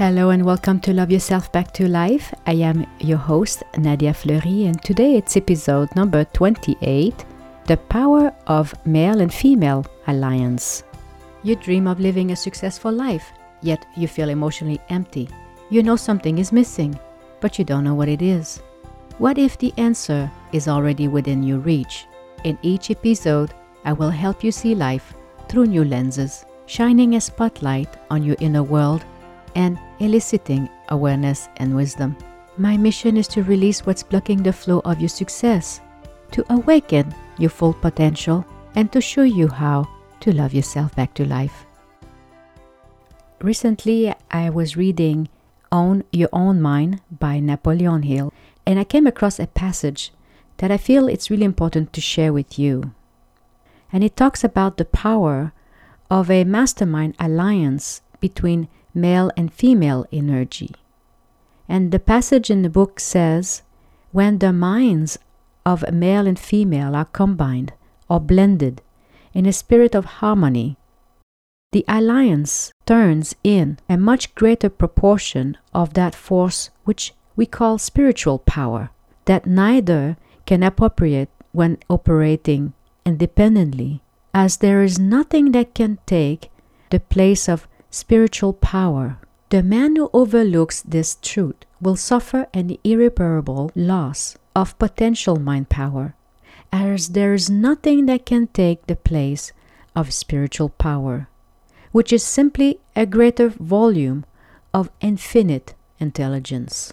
Hello and welcome to Love Yourself Back to Life. I am your host, Nadia Fleury, and today it's episode number 28 The Power of Male and Female Alliance. You dream of living a successful life, yet you feel emotionally empty. You know something is missing, but you don't know what it is. What if the answer is already within your reach? In each episode, I will help you see life through new lenses, shining a spotlight on your inner world and eliciting awareness and wisdom. My mission is to release what's blocking the flow of your success, to awaken your full potential, and to show you how to love yourself back to life. Recently, I was reading Own Your Own Mind by Napoleon Hill, and I came across a passage that I feel it's really important to share with you. And it talks about the power of a mastermind alliance between male and female energy. And the passage in the book says when the minds of male and female are combined or blended in a spirit of harmony, the alliance turns in a much greater proportion of that force which we call spiritual power, that neither can appropriate when operating independently, as there is nothing that can take the place of spiritual power. The man who overlooks this truth will suffer an irreparable loss of potential mind power, as there is nothing that can take the place of spiritual power, which is simply a greater volume of infinite intelligence.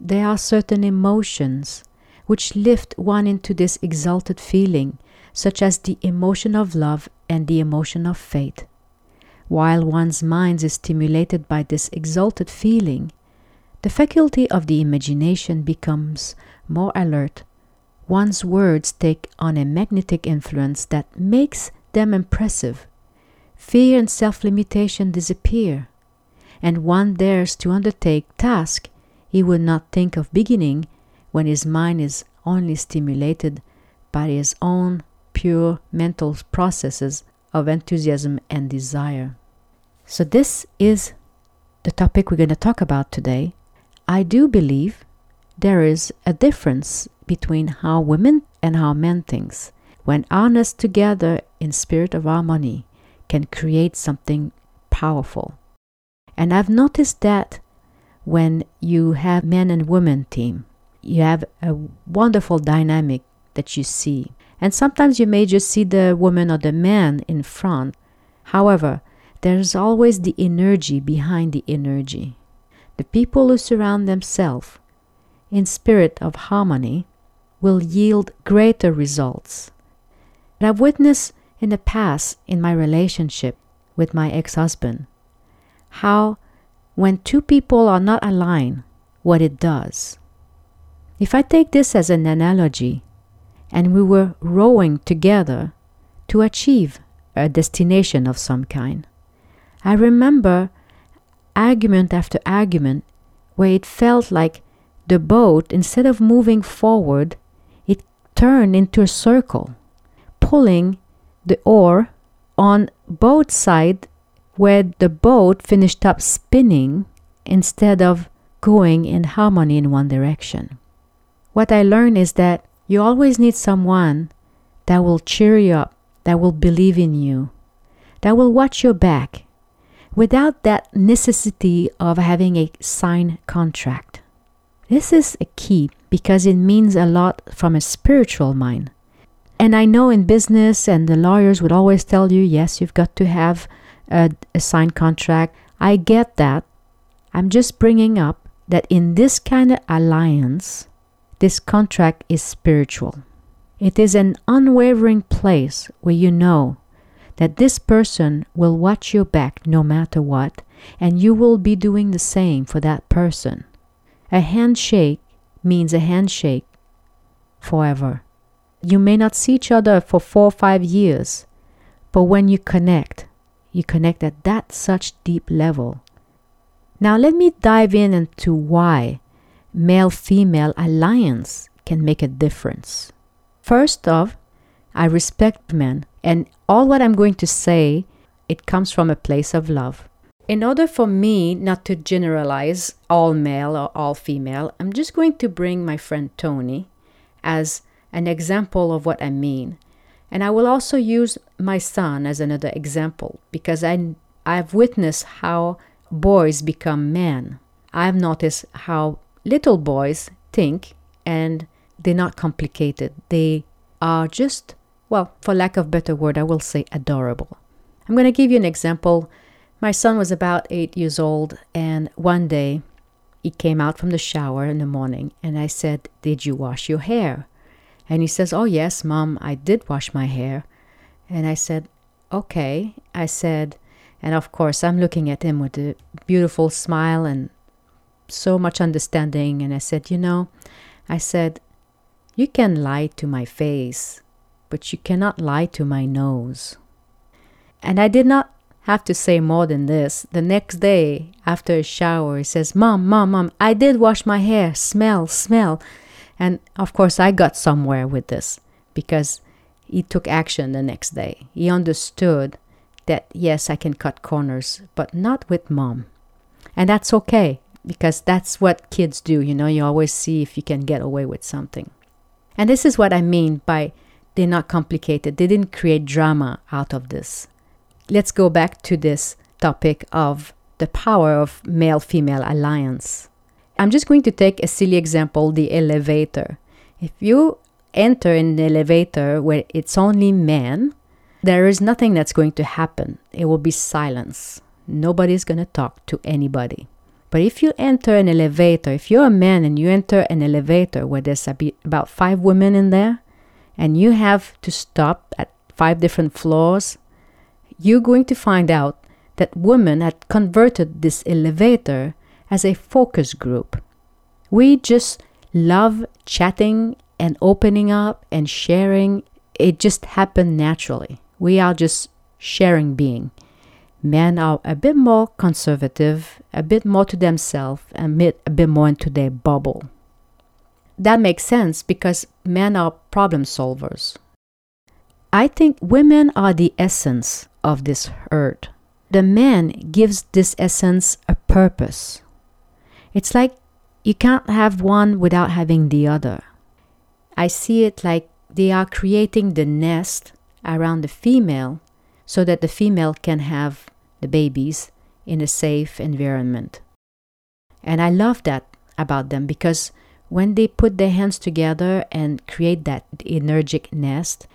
There are certain emotions which lift one into this exalted feeling, such as the emotion of love and the emotion of faith. While one's mind is stimulated by this exalted feeling, the faculty of the imagination becomes more alert. One's words take on a magnetic influence that makes them impressive. Fear and self limitation disappear, and one dares to undertake tasks he would not think of beginning when his mind is only stimulated by his own pure mental processes of enthusiasm and desire. So, this is the topic we're going to talk about today. I do believe there is a difference between how women and how men thinks. When honest together in spirit of harmony, can create something powerful. And I've noticed that when you have men and women team, you have a wonderful dynamic that you see. And sometimes you may just see the woman or the man in front. However, there's always the energy behind the energy. The people who surround themselves in spirit of harmony will yield greater results. I've witnessed in the past in my relationship with my ex husband how, when two people are not aligned, what it does. If I take this as an analogy, and we were rowing together to achieve a destination of some kind, I remember argument after argument where it felt like the boat, instead of moving forward, it turned into a circle, pulling the oar on both sides where the boat finished up spinning instead of going in harmony in one direction. What I learned is that you always need someone that will cheer you up, that will believe in you, that will watch your back, without that necessity of having a signed contract. This is a key because it means a lot from a spiritual mind. And I know in business, and the lawyers would always tell you, yes, you've got to have a, a signed contract. I get that. I'm just bringing up that in this kind of alliance, this contract is spiritual. It is an unwavering place where you know that this person will watch your back no matter what, and you will be doing the same for that person. A handshake means a handshake forever. You may not see each other for four or five years, but when you connect, you connect at that such deep level. Now, let me dive in into why male female alliance can make a difference. First off, I respect men and all what I'm going to say, it comes from a place of love. in order for me not to generalize all male or all female, I'm just going to bring my friend Tony as an example of what I mean. And I will also use my son as another example because I, I've witnessed how boys become men. I've noticed how little boys think and they're not complicated. They are just, well, for lack of better word, I will say adorable. I'm going to give you an example my son was about eight years old, and one day he came out from the shower in the morning, and I said, Did you wash your hair? And he says, Oh, yes, mom, I did wash my hair. And I said, Okay. I said, and of course, I'm looking at him with a beautiful smile and so much understanding. And I said, You know, I said, You can lie to my face, but you cannot lie to my nose. And I did not have to say more than this. The next day, after a shower, he says, Mom, Mom, Mom, I did wash my hair. Smell, smell. And of course, I got somewhere with this because he took action the next day. He understood that, yes, I can cut corners, but not with mom. And that's okay because that's what kids do. You know, you always see if you can get away with something. And this is what I mean by they're not complicated. They didn't create drama out of this let's go back to this topic of the power of male female alliance. I'm just going to take a silly example the elevator. If you enter an elevator where it's only men, there is nothing that's going to happen. It will be silence. Nobody's going to talk to anybody. But if you enter an elevator, if you're a man and you enter an elevator where there's about five women in there, and you have to stop at five different floors you're going to find out that women had converted this elevator as a focus group. We just love chatting and opening up and sharing. It just happened naturally. We are just sharing being. Men are a bit more conservative, a bit more to themselves, and a bit more into their bubble. That makes sense because men are problem solvers. I think women are the essence of this earth. The man gives this essence a purpose. It's like you can't have one without having the other. I see it like they are creating the nest around the female so that the female can have the babies in a safe environment. And I love that about them because when they put their hands together and create that energetic nest,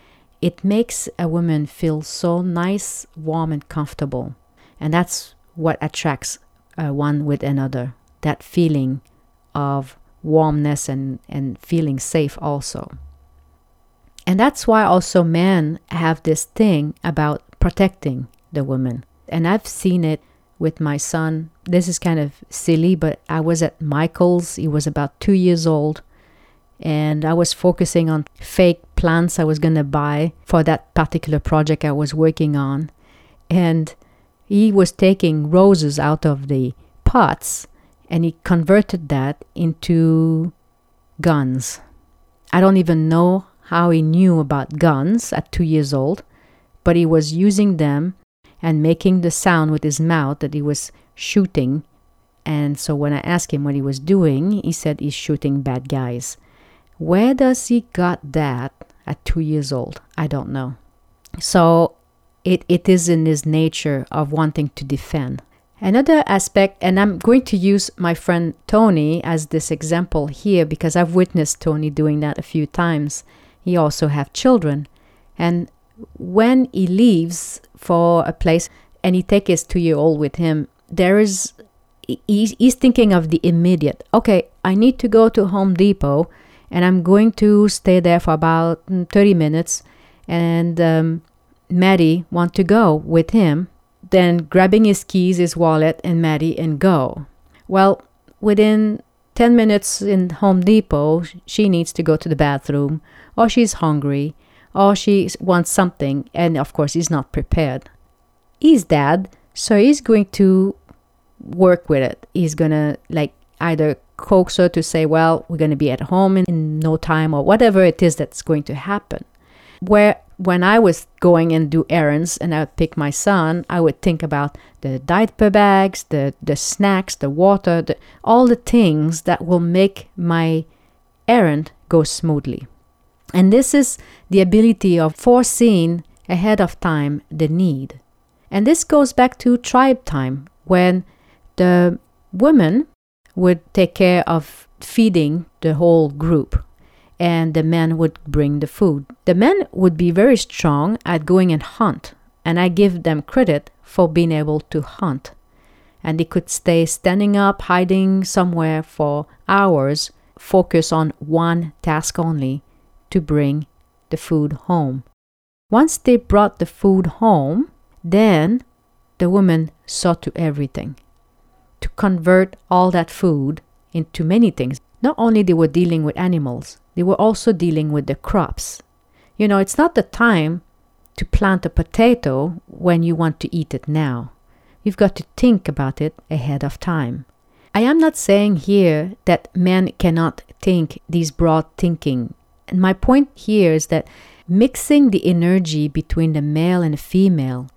it makes a woman feel so nice, warm, and comfortable. And that's what attracts uh, one with another that feeling of warmness and, and feeling safe also. And that's why also men have this thing about protecting the woman. And I've seen it with my son. This is kind of silly, but I was at Michael's. He was about two years old and I was focusing on fake plants I was going to buy for that particular project I was working on. And he was taking roses out of the pots and he converted that into guns. I don't even know how he knew about guns at two years old, but he was using them and making the sound with his mouth that he was shooting. And so when I asked him what he was doing, he said he's shooting bad guys. Where does he got that at two years old? I don't know. So it, it is in his nature of wanting to defend. Another aspect, and I'm going to use my friend Tony as this example here because I've witnessed Tony doing that a few times. He also have children. And when he leaves for a place and he take his two-year-old with him, there is he's, he's thinking of the immediate. Okay, I need to go to Home Depot and I'm going to stay there for about mm, 30 minutes. And um, Maddie want to go with him, then grabbing his keys, his wallet, and Maddie and go. Well, within 10 minutes in Home Depot, she needs to go to the bathroom, or she's hungry, or she wants something, and of course, he's not prepared. He's dad, so he's going to work with it. He's gonna like either coax her to say, well, we're to be at home in, in no time or whatever it is that's going to happen. Where when I was going and do errands and I would pick my son, I would think about the diaper bags, the, the snacks, the water, the, all the things that will make my errand go smoothly. And this is the ability of foreseeing ahead of time the need. And this goes back to tribe time when the women would take care of feeding the whole group and the men would bring the food. The men would be very strong at going and hunt, and I give them credit for being able to hunt. And they could stay standing up, hiding somewhere for hours, focus on one task only to bring the food home. Once they brought the food home, then the women saw to everything to convert all that food into many things. Not only they were dealing with animals, they were also dealing with the crops. You know, it's not the time to plant a potato when you want to eat it now. You've got to think about it ahead of time. I am not saying here that men cannot think these broad thinking. And my point here is that mixing the energy between the male and the female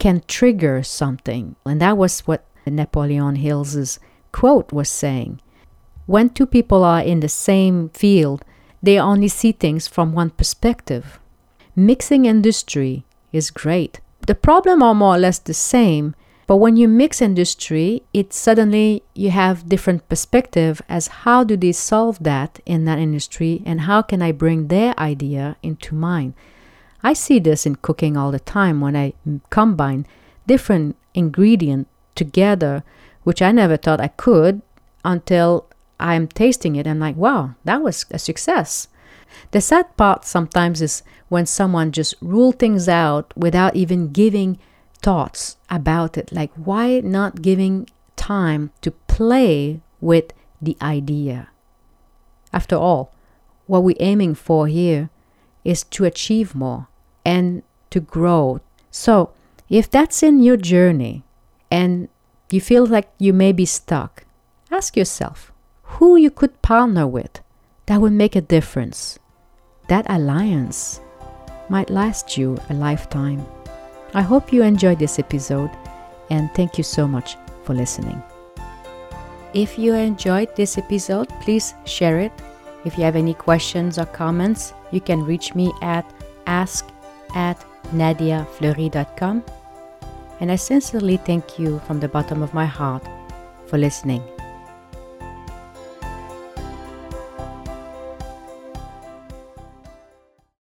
can trigger something. And that was what Napoleon Hill's quote was saying. When two people are in the same field, they only see things from one perspective. Mixing industry is great. The problem are more or less the same, but when you mix industry, it suddenly you have different perspective as how do they solve that in that industry and how can I bring their idea into mine. I see this in cooking all the time when I combine different ingredients together, which I never thought I could until I'm tasting it. I'm like, wow, that was a success. The sad part sometimes is when someone just rule things out without even giving thoughts about it. Like, why not giving time to play with the idea? After all, what we're aiming for here is to achieve more and to grow. So, if that's in your journey and you feel like you may be stuck, ask yourself who you could partner with that would make a difference. That alliance might last you a lifetime. I hope you enjoyed this episode and thank you so much for listening. If you enjoyed this episode, please share it. If you have any questions or comments, you can reach me at ask at nadiafleury.com. And I sincerely thank you from the bottom of my heart for listening.